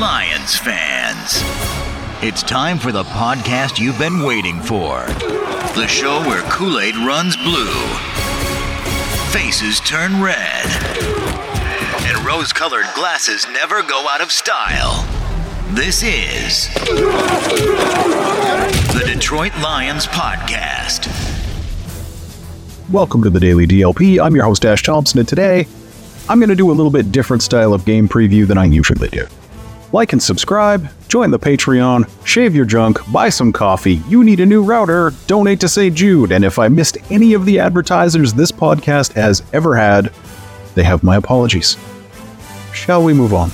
Lions fans. It's time for the podcast you've been waiting for. The show where Kool Aid runs blue, faces turn red, and rose colored glasses never go out of style. This is the Detroit Lions Podcast. Welcome to the Daily DLP. I'm your host, Ash Thompson, and today I'm going to do a little bit different style of game preview than I usually do. Like and subscribe, join the Patreon, shave your junk, buy some coffee, you need a new router, donate to St. Jude, and if I missed any of the advertisers this podcast has ever had, they have my apologies. Shall we move on?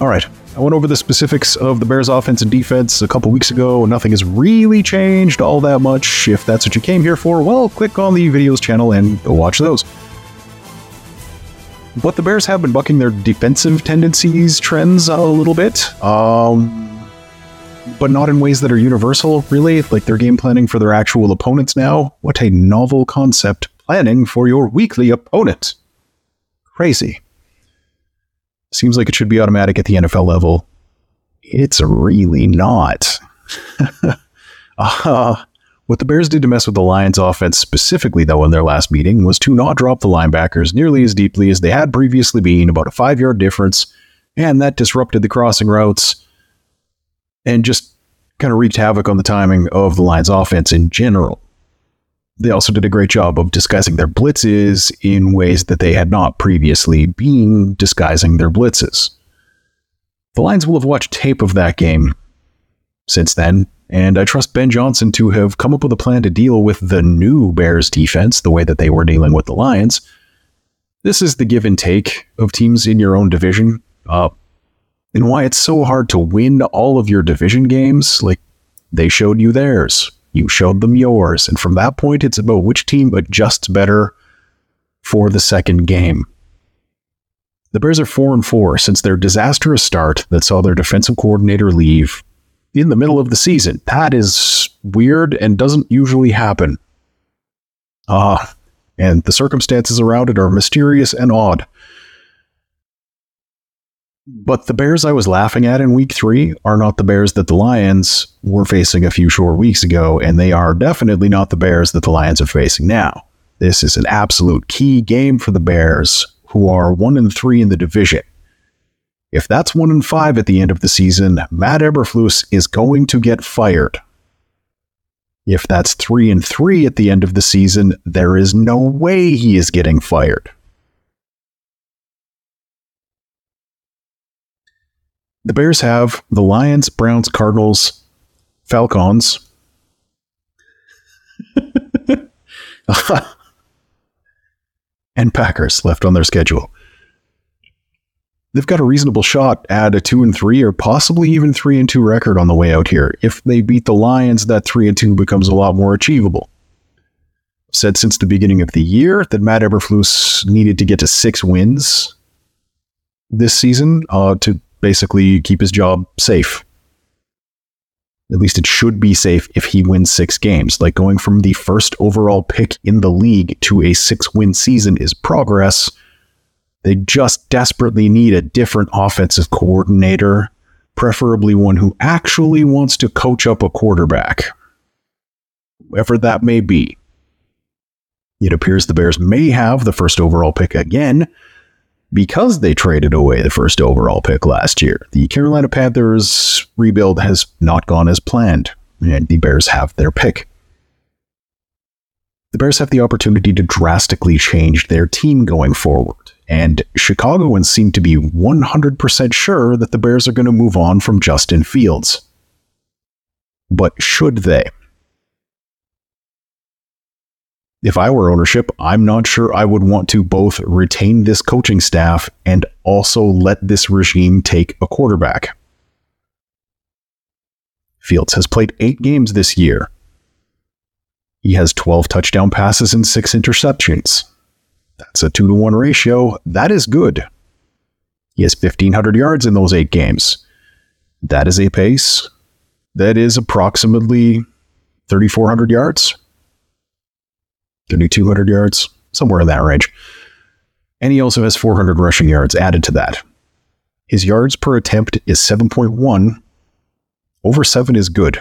All right. I went over the specifics of the Bears' offense and defense a couple weeks ago. Nothing has really changed all that much. If that's what you came here for, well, click on the videos channel and go watch those. But the Bears have been bucking their defensive tendencies trends a little bit. Um, but not in ways that are universal, really. Like they're game planning for their actual opponents now. What a novel concept planning for your weekly opponent. Crazy. Seems like it should be automatic at the NFL level. It's really not. uh, what the Bears did to mess with the Lions offense specifically, though, in their last meeting was to not drop the linebackers nearly as deeply as they had previously been, about a five yard difference, and that disrupted the crossing routes and just kind of wreaked havoc on the timing of the Lions offense in general. They also did a great job of disguising their blitzes in ways that they had not previously been disguising their blitzes. The Lions will have watched tape of that game since then and I trust Ben Johnson to have come up with a plan to deal with the new Bears defense the way that they were dealing with the Lions. This is the give and take of teams in your own division, uh, and why it's so hard to win all of your division games. Like, they showed you theirs, you showed them yours, and from that point, it's about which team adjusts better for the second game. The Bears are 4 and 4 since their disastrous start that saw their defensive coordinator leave in the middle of the season. That is weird and doesn't usually happen. Ah, uh, and the circumstances around it are mysterious and odd. But the Bears I was laughing at in week three are not the Bears that the Lions were facing a few short weeks ago, and they are definitely not the Bears that the Lions are facing now. This is an absolute key game for the Bears, who are one and three in the division. If that's one and five at the end of the season, Matt Eberflus is going to get fired. If that's three and three at the end of the season, there is no way he is getting fired. The Bears have the Lions, Browns, Cardinals, Falcons. and Packers left on their schedule they've got a reasonable shot at a two and three or possibly even three and two record on the way out here. If they beat the Lions, that three and two becomes a lot more achievable. Said since the beginning of the year that Matt Eberflus needed to get to six wins this season uh, to basically keep his job safe. At least it should be safe if he wins six games. Like going from the first overall pick in the league to a six win season is progress they just desperately need a different offensive coordinator, preferably one who actually wants to coach up a quarterback, whoever that may be. It appears the Bears may have the first overall pick again because they traded away the first overall pick last year. The Carolina Panthers rebuild has not gone as planned, and the Bears have their pick. The Bears have the opportunity to drastically change their team going forward. And Chicagoans seem to be 100% sure that the Bears are going to move on from Justin Fields. But should they? If I were ownership, I'm not sure I would want to both retain this coaching staff and also let this regime take a quarterback. Fields has played eight games this year. He has 12 touchdown passes and six interceptions. That's a two to one ratio. That is good. He has 1,500 yards in those eight games. That is a pace that is approximately 3,400 yards, 3,200 yards, somewhere in that range. And he also has 400 rushing yards added to that. His yards per attempt is 7.1. Over 7 is good.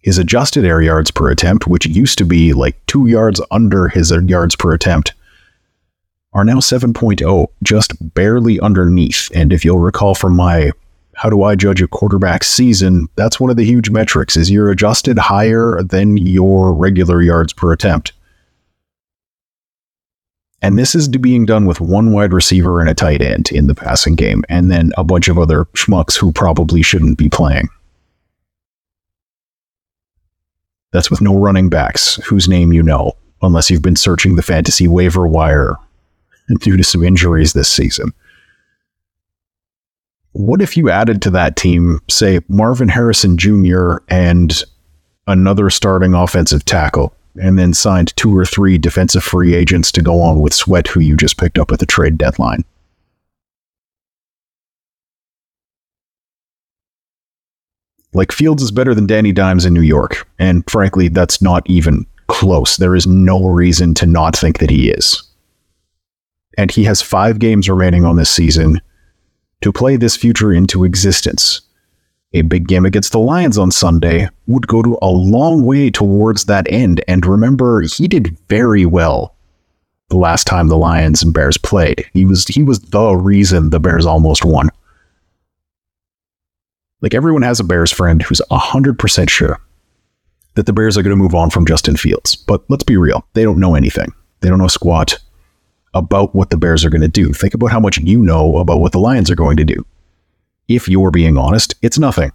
His adjusted air yards per attempt, which used to be like two yards under his yards per attempt, are now 7.0, just barely underneath. And if you'll recall from my how do I judge a quarterback season, that's one of the huge metrics is you're adjusted higher than your regular yards per attempt. And this is being done with one wide receiver and a tight end in the passing game, and then a bunch of other schmucks who probably shouldn't be playing. That's with no running backs whose name you know, unless you've been searching the fantasy waiver wire due to some injuries this season. What if you added to that team, say, Marvin Harrison Jr. and another starting offensive tackle, and then signed two or three defensive free agents to go on with Sweat, who you just picked up at the trade deadline? Like Fields is better than Danny Dimes in New York, and frankly, that's not even close. There is no reason to not think that he is. And he has five games remaining on this season to play this future into existence. A big game against the Lions on Sunday would go to a long way towards that end. And remember, he did very well the last time the Lions and Bears played. He was he was the reason the Bears almost won. Like everyone has a Bears friend who's 100% sure that the Bears are going to move on from Justin Fields. But let's be real, they don't know anything. They don't know squat about what the Bears are going to do. Think about how much you know about what the Lions are going to do. If you're being honest, it's nothing.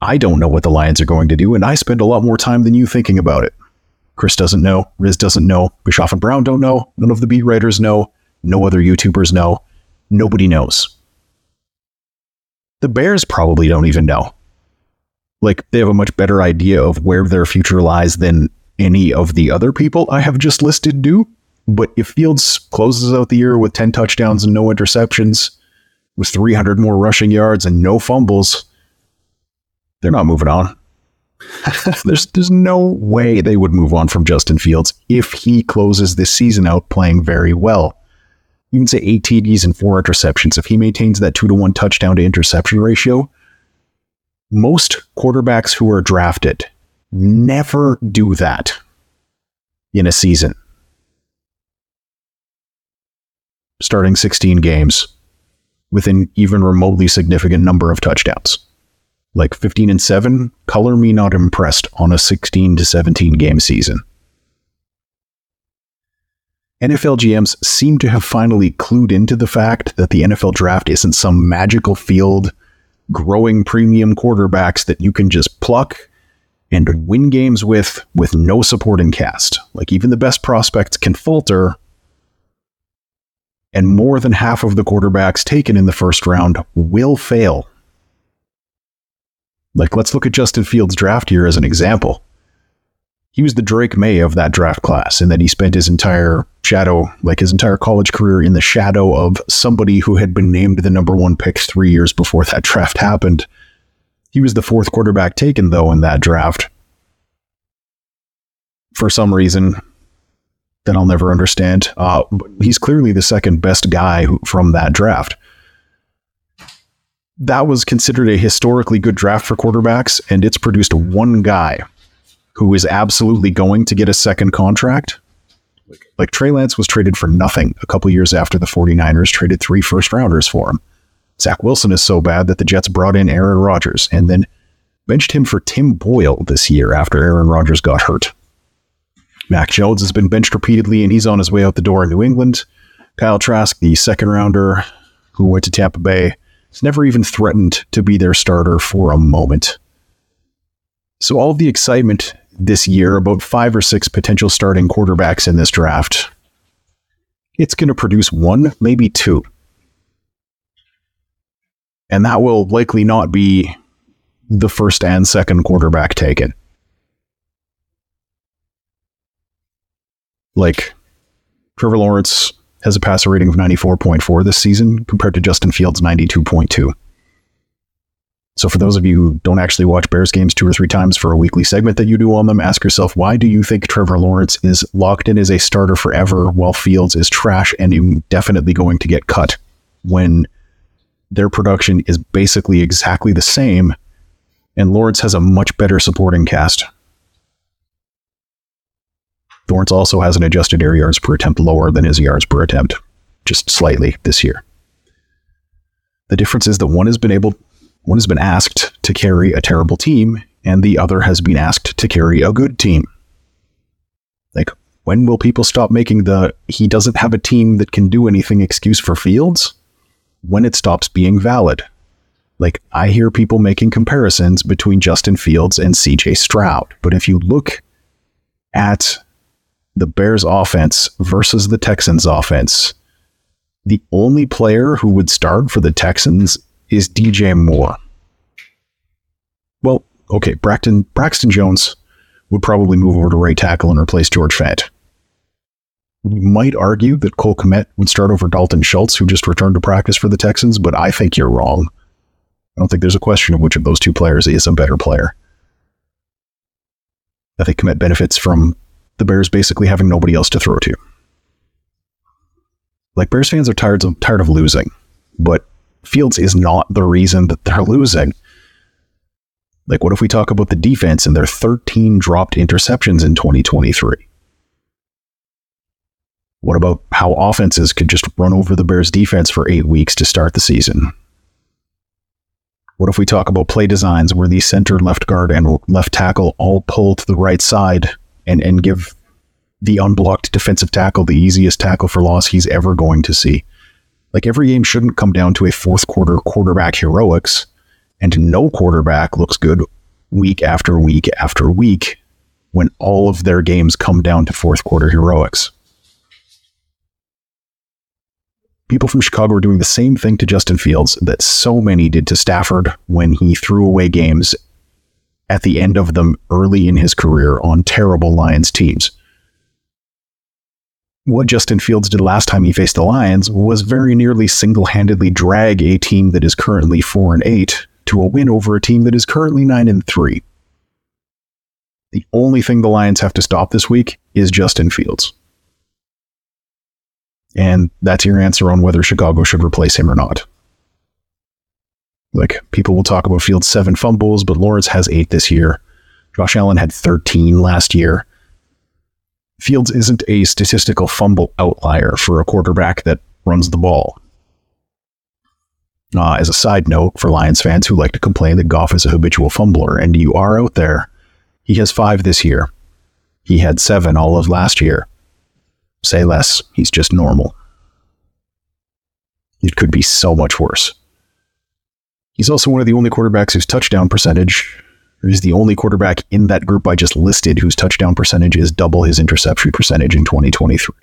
I don't know what the Lions are going to do, and I spend a lot more time than you thinking about it. Chris doesn't know. Riz doesn't know. Bischoff and Brown don't know. None of the beat writers know. No other YouTubers know. Nobody knows. The Bears probably don't even know. Like, they have a much better idea of where their future lies than any of the other people I have just listed do. But if Fields closes out the year with 10 touchdowns and no interceptions, with 300 more rushing yards and no fumbles, they're not moving on. there's there's no way they would move on from Justin Fields if he closes this season out playing very well. You can say eight TDs and four interceptions. If he maintains that two to one touchdown to interception ratio, most quarterbacks who are drafted never do that in a season. Starting 16 games with an even remotely significant number of touchdowns. Like 15 and 7, color me not impressed on a 16 to 17 game season. NFL GMs seem to have finally clued into the fact that the NFL draft isn't some magical field growing premium quarterbacks that you can just pluck and win games with with no supporting cast. Like even the best prospects can falter and more than half of the quarterbacks taken in the first round will fail. Like, let's look at Justin Fields' draft year as an example. He was the Drake Maye of that draft class, and that he spent his entire shadow, like his entire college career, in the shadow of somebody who had been named the number one pick three years before that draft happened. He was the fourth quarterback taken, though, in that draft. For some reason, that I'll never understand. Uh, he's clearly the second best guy from that draft. That was considered a historically good draft for quarterbacks, and it's produced one guy who is absolutely going to get a second contract. Like, like Trey Lance was traded for nothing a couple years after the 49ers traded three first rounders for him. Zach Wilson is so bad that the Jets brought in Aaron Rodgers and then benched him for Tim Boyle this year after Aaron Rodgers got hurt. Mac Jones has been benched repeatedly, and he's on his way out the door in New England. Kyle Trask, the second rounder who went to Tampa Bay, has never even threatened to be their starter for a moment. So, all the excitement this year about five or six potential starting quarterbacks in this draft, it's going to produce one, maybe two. And that will likely not be the first and second quarterback taken. Like Trevor Lawrence has a passer rating of 94.4 this season compared to Justin Fields' 92.2. So, for those of you who don't actually watch Bears games two or three times for a weekly segment that you do on them, ask yourself why do you think Trevor Lawrence is locked in as a starter forever while Fields is trash and definitely going to get cut when their production is basically exactly the same, and Lawrence has a much better supporting cast. Lawrence also has an adjusted air yards per attempt lower than his yards per attempt, just slightly this year. The difference is that one has been able, one has been asked to carry a terrible team, and the other has been asked to carry a good team. Like, when will people stop making the he doesn't have a team that can do anything excuse for Fields? When it stops being valid. Like, I hear people making comparisons between Justin Fields and CJ Stroud, but if you look at the Bears offense versus the Texans offense, the only player who would start for the Texans is DJ Moore. Well, okay, Braxton Braxton Jones would probably move over to right tackle and replace George Fant. You might argue that Cole Kmet would start over Dalton Schultz, who just returned to practice for the Texans, but I think you're wrong. I don't think there's a question of which of those two players is a better player. I think Kmet benefits from the Bears basically having nobody else to throw to. Like Bears fans are tired of tired of losing, but Fields is not the reason that they're losing. Like, what if we talk about the defense and their 13 dropped interceptions in 2023? What about how offenses could just run over the Bears defense for eight weeks to start the season? What if we talk about play designs where the center, left guard, and left tackle all pull to the right side and, and give the unblocked defensive tackle the easiest tackle for loss he's ever going to see? Like every game shouldn't come down to a fourth quarter quarterback heroics and no quarterback looks good week after week after week when all of their games come down to fourth quarter heroics. People from Chicago are doing the same thing to Justin Fields that so many did to Stafford when he threw away games at the end of them early in his career on terrible Lions teams. What Justin Fields did last time he faced the Lions was very nearly single handedly drag a team that is currently 4 and 8 to a win over a team that is currently 9 and 3. The only thing the Lions have to stop this week is Justin Fields. And that's your answer on whether Chicago should replace him or not. Like, people will talk about Fields' seven fumbles, but Lawrence has eight this year. Josh Allen had 13 last year. Fields isn't a statistical fumble outlier for a quarterback that runs the ball. Uh, as a side note, for Lions fans who like to complain that Goff is a habitual fumbler, and you are out there, he has five this year. He had seven all of last year. Say less, he's just normal. It could be so much worse. He's also one of the only quarterbacks whose touchdown percentage is the only quarterback in that group I just listed whose touchdown percentage is double his interception percentage in 2023.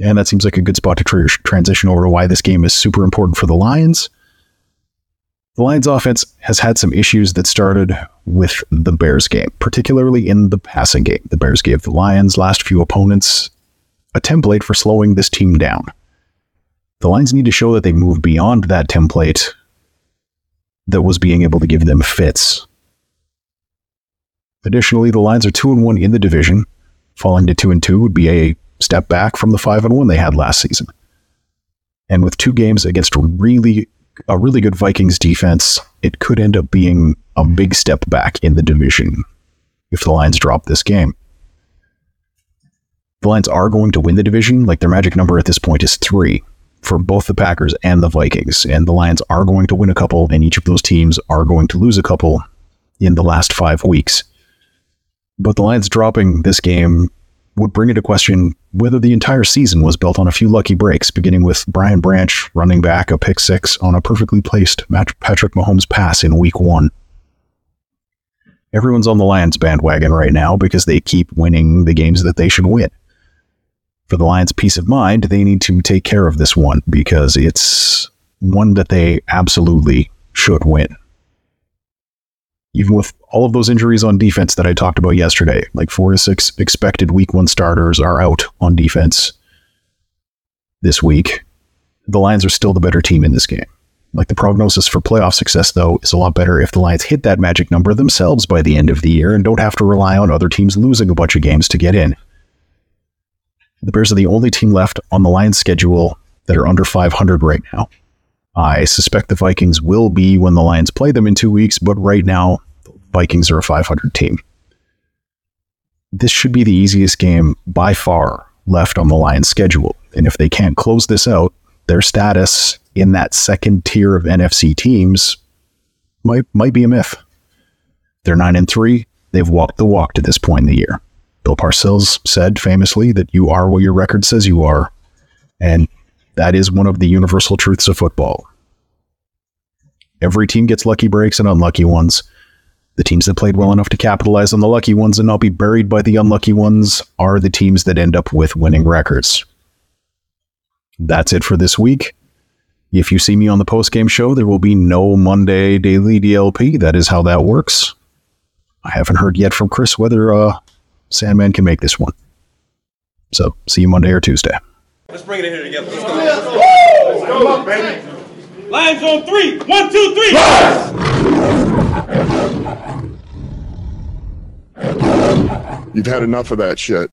And that seems like a good spot to tr- transition over to why this game is super important for the Lions. The Lions offense has had some issues that started with the Bears game, particularly in the passing game. The Bears gave the Lions' last few opponents a template for slowing this team down. The Lions need to show that they move beyond that template that was being able to give them fits. Additionally, the Lions are 2 and 1 in the division. Falling to 2 and 2 would be a step back from the 5 and 1 they had last season. And with two games against really a really good Vikings defense, it could end up being a big step back in the division if the Lions drop this game. The Lions are going to win the division. Like their magic number at this point is three for both the Packers and the Vikings. And the Lions are going to win a couple, and each of those teams are going to lose a couple in the last five weeks. But the Lions dropping this game would bring into question whether the entire season was built on a few lucky breaks, beginning with Brian Branch running back a pick six on a perfectly placed Patrick Mahomes pass in week one. Everyone's on the Lions bandwagon right now because they keep winning the games that they should win. For the Lions' peace of mind, they need to take care of this one because it's one that they absolutely should win even with all of those injuries on defense that I talked about yesterday, like four to six expected week one starters are out on defense this week. The Lions are still the better team in this game. Like the prognosis for playoff success, though, is a lot better if the Lions hit that magic number themselves by the end of the year and don't have to rely on other teams losing a bunch of games to get in. The Bears are the only team left on the Lions schedule that are under 500 right now. I suspect the Vikings will be when the Lions play them in two weeks, but right now, the Vikings are a 500 team. This should be the easiest game by far left on the Lions' schedule. And if they can't close this out, their status in that second tier of NFC teams might might be a myth. They're nine and three. They've walked the walk to this point in the year. Bill Parcells said famously that you are what your record says you are. And that is one of the universal truths of football. Every team gets lucky breaks and unlucky ones. The teams that played well enough to capitalize on the lucky ones and not be buried by the unlucky ones are the teams that end up with winning records. That's it for this week. If you see me on the post-game show, there will be no Monday daily DLP. That is how that works. I haven't heard yet from Chris whether uh, Sandman can make this one. So, see you Monday or Tuesday. Let's bring it in here together. Let's go. Let's go. Let's go, baby. Lions on three. One, two, three. You've had enough of that shit.